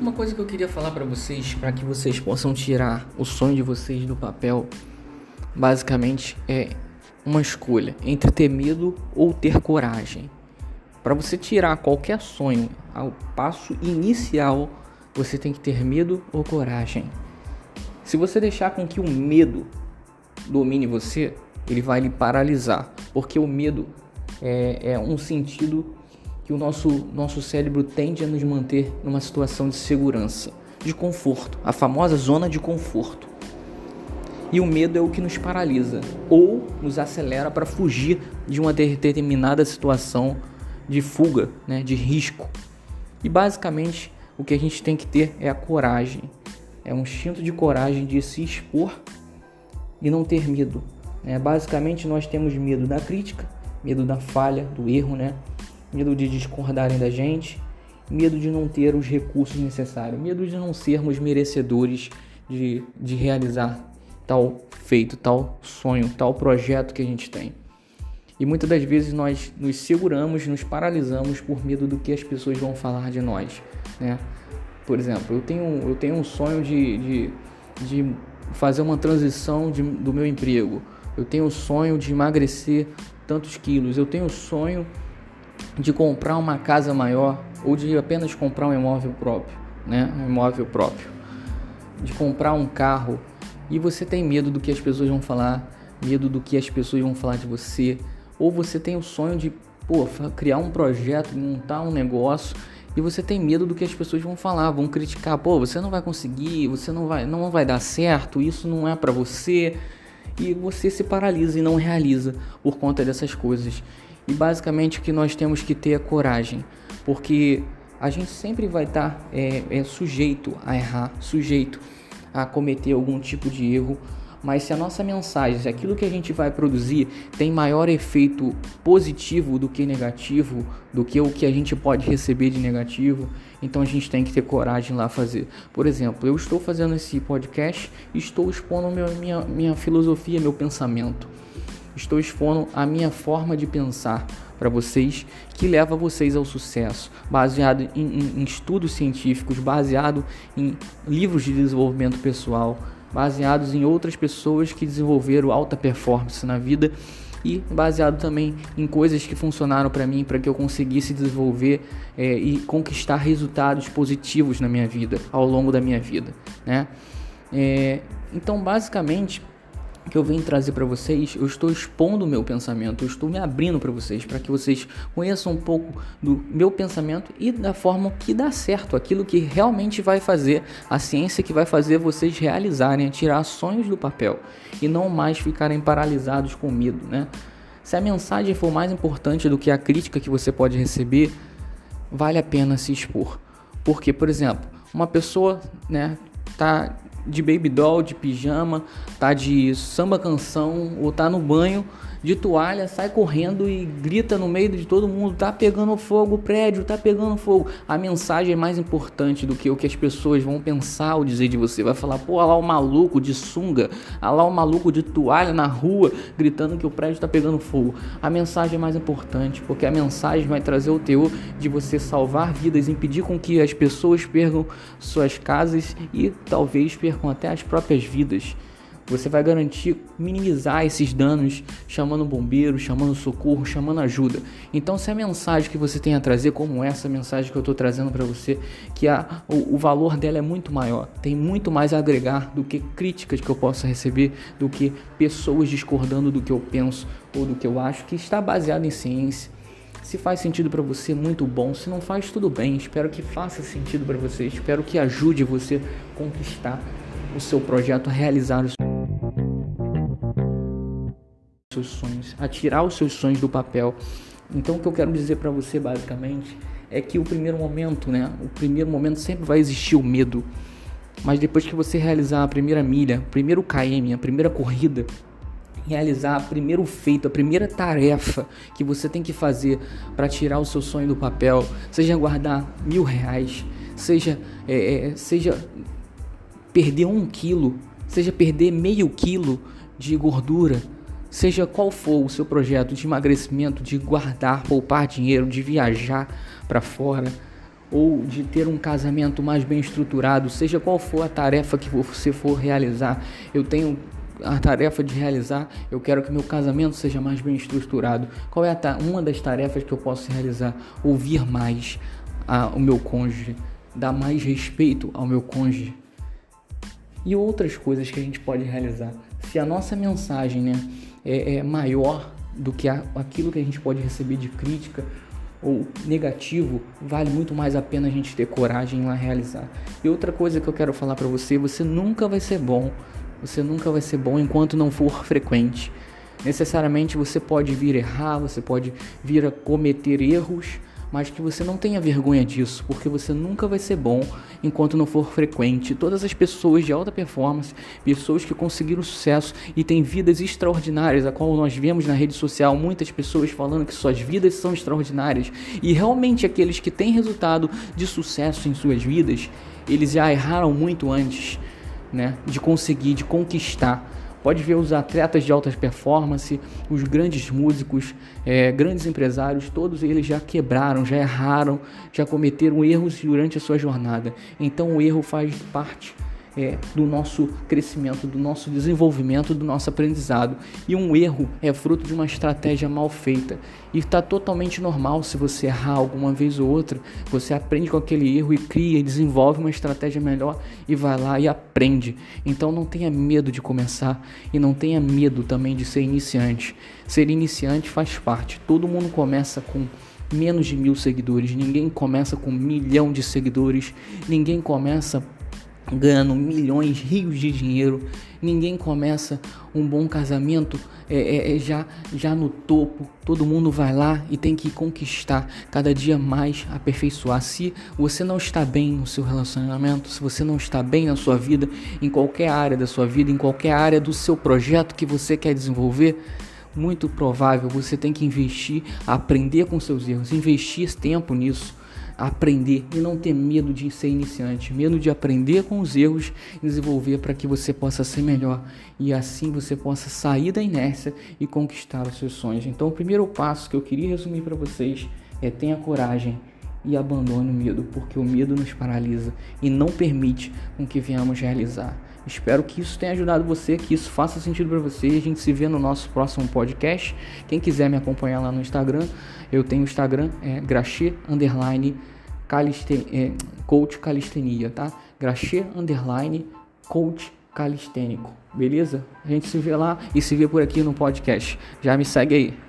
Uma coisa que eu queria falar para vocês, para que vocês possam tirar o sonho de vocês do papel, basicamente é uma escolha entre ter medo ou ter coragem. Para você tirar qualquer sonho ao passo inicial, você tem que ter medo ou coragem. Se você deixar com que o medo domine você, ele vai lhe paralisar, porque o medo é, é um sentido que o nosso, nosso cérebro tende a nos manter numa situação de segurança, de conforto, a famosa zona de conforto. E o medo é o que nos paralisa ou nos acelera para fugir de uma determinada situação de fuga, né, de risco. E basicamente o que a gente tem que ter é a coragem, é um instinto de coragem de se expor e não ter medo. É, basicamente nós temos medo da crítica, medo da falha, do erro, né? Medo de discordarem da gente, medo de não ter os recursos necessários, medo de não sermos merecedores de, de realizar tal feito, tal sonho, tal projeto que a gente tem. E muitas das vezes nós nos seguramos, nos paralisamos por medo do que as pessoas vão falar de nós, né? Por exemplo, eu tenho, eu tenho um sonho de, de, de fazer uma transição de, do meu emprego. Eu tenho o sonho de emagrecer tantos quilos. Eu tenho o sonho de comprar uma casa maior ou de apenas comprar um imóvel próprio, né? Um imóvel próprio. De comprar um carro e você tem medo do que as pessoas vão falar, medo do que as pessoas vão falar de você, ou você tem o sonho de, pô, criar um projeto, montar um negócio e você tem medo do que as pessoas vão falar, vão criticar, pô, você não vai conseguir, você não vai, não vai dar certo, isso não é para você. E você se paralisa e não realiza por conta dessas coisas. E basicamente o que nós temos que ter é coragem, porque a gente sempre vai estar tá, é, é sujeito a errar, sujeito a cometer algum tipo de erro, mas se a nossa mensagem, se aquilo que a gente vai produzir tem maior efeito positivo do que negativo, do que o que a gente pode receber de negativo, então a gente tem que ter coragem lá fazer. Por exemplo, eu estou fazendo esse podcast e estou expondo minha, minha filosofia, meu pensamento estou expondo a minha forma de pensar para vocês que leva vocês ao sucesso, baseado em, em, em, estudos científicos, baseado em livros de desenvolvimento pessoal, baseados em outras pessoas que desenvolveram alta performance na vida e baseado também em coisas que funcionaram para mim para que eu conseguisse desenvolver é, e conquistar resultados positivos na minha vida ao longo da minha vida, né? É, então, basicamente, que eu venho trazer para vocês, eu estou expondo o meu pensamento, eu estou me abrindo para vocês, para que vocês conheçam um pouco do meu pensamento e da forma que dá certo, aquilo que realmente vai fazer, a ciência que vai fazer vocês realizarem, tirar sonhos do papel e não mais ficarem paralisados com medo, né? Se a mensagem for mais importante do que a crítica que você pode receber, vale a pena se expor. Porque, por exemplo, uma pessoa, né, tá de baby doll, de pijama, tá de samba canção ou tá no banho de toalha, sai correndo e grita no meio de todo mundo: tá pegando fogo o prédio, tá pegando fogo. A mensagem é mais importante do que o que as pessoas vão pensar ou dizer de você. Vai falar: pô, lá o maluco de sunga, lá o maluco de toalha na rua gritando que o prédio tá pegando fogo. A mensagem é mais importante porque a mensagem vai trazer o teor de você salvar vidas, impedir com que as pessoas percam suas casas e talvez percam até as próprias vidas. Você vai garantir minimizar esses danos chamando bombeiro, chamando socorro, chamando ajuda. Então, se a mensagem que você tem a trazer, como essa mensagem que eu estou trazendo para você, que a, o, o, valor dela é muito maior, tem muito mais a agregar do que críticas que eu possa receber, do que pessoas discordando do que eu penso ou do que eu acho, que está baseado em ciência. Se faz sentido para você, muito bom. Se não faz, tudo bem. Espero que faça sentido para você. Espero que ajude você a conquistar o seu projeto, a realizar os seus sonhos, a tirar os seus sonhos do papel. Então o que eu quero dizer para você basicamente é que o primeiro momento, né? O primeiro momento sempre vai existir o medo. Mas depois que você realizar a primeira milha, primeiro KM, a primeira corrida, realizar o primeiro feito, a primeira tarefa que você tem que fazer para tirar o seu sonho do papel, seja guardar mil reais, seja, é, é, seja perder um quilo, seja perder meio quilo de gordura, Seja qual for o seu projeto de emagrecimento, de guardar, poupar dinheiro, de viajar para fora, ou de ter um casamento mais bem estruturado, seja qual for a tarefa que você for realizar. Eu tenho a tarefa de realizar, eu quero que meu casamento seja mais bem estruturado. Qual é uma das tarefas que eu posso realizar? Ouvir mais a, o meu cônjuge, dar mais respeito ao meu cônjuge. E outras coisas que a gente pode realizar. Se a nossa mensagem né, é, é maior do que a, aquilo que a gente pode receber de crítica ou negativo, vale muito mais a pena a gente ter coragem lá realizar. E outra coisa que eu quero falar para você, você nunca vai ser bom você nunca vai ser bom enquanto não for frequente. Necessariamente você pode vir errar, você pode vir a cometer erros, mas que você não tenha vergonha disso, porque você nunca vai ser bom enquanto não for frequente. Todas as pessoas de alta performance, pessoas que conseguiram sucesso e têm vidas extraordinárias, a qual nós vemos na rede social muitas pessoas falando que suas vidas são extraordinárias, e realmente aqueles que têm resultado de sucesso em suas vidas, eles já erraram muito antes né, de conseguir, de conquistar. Pode ver os atletas de alta performance, os grandes músicos, é, grandes empresários, todos eles já quebraram, já erraram, já cometeram erros durante a sua jornada. Então o erro faz parte é, do nosso crescimento, do nosso desenvolvimento, do nosso aprendizado. E um erro é fruto de uma estratégia mal feita. E está totalmente normal se você errar alguma vez ou outra. Você aprende com aquele erro e cria e desenvolve uma estratégia melhor e vai lá e aprende. Então não tenha medo de começar e não tenha medo também de ser iniciante. Ser iniciante faz parte. Todo mundo começa com menos de mil seguidores, ninguém começa com um milhão de seguidores, ninguém começa ganhando milhões, rios de dinheiro. Ninguém começa um bom casamento é, é, é, já, já no topo. Todo mundo vai lá e tem que conquistar cada dia mais, aperfeiçoar. Se você não está bem no seu relacionamento, se você não está bem na sua vida, em qualquer área da sua vida, em qualquer área do seu projeto que você quer desenvolver, muito provável você tem que investir, aprender com seus erros, investir tempo nisso aprender e não ter medo de ser iniciante, medo de aprender com os erros e desenvolver para que você possa ser melhor e assim você possa sair da inércia e conquistar os seus sonhos. Então, o primeiro passo que eu queria resumir para vocês é tenha coragem e abandone o medo, porque o medo nos paralisa e não permite com que venhamos realizar. Espero que isso tenha ajudado você, que isso faça sentido para você. A gente se vê no nosso próximo podcast. Quem quiser me acompanhar lá no Instagram, eu tenho o Instagram, é Graxê underline é, coach calistenia, tá? Graxê underline coach calistênico, beleza? A gente se vê lá e se vê por aqui no podcast. Já me segue aí.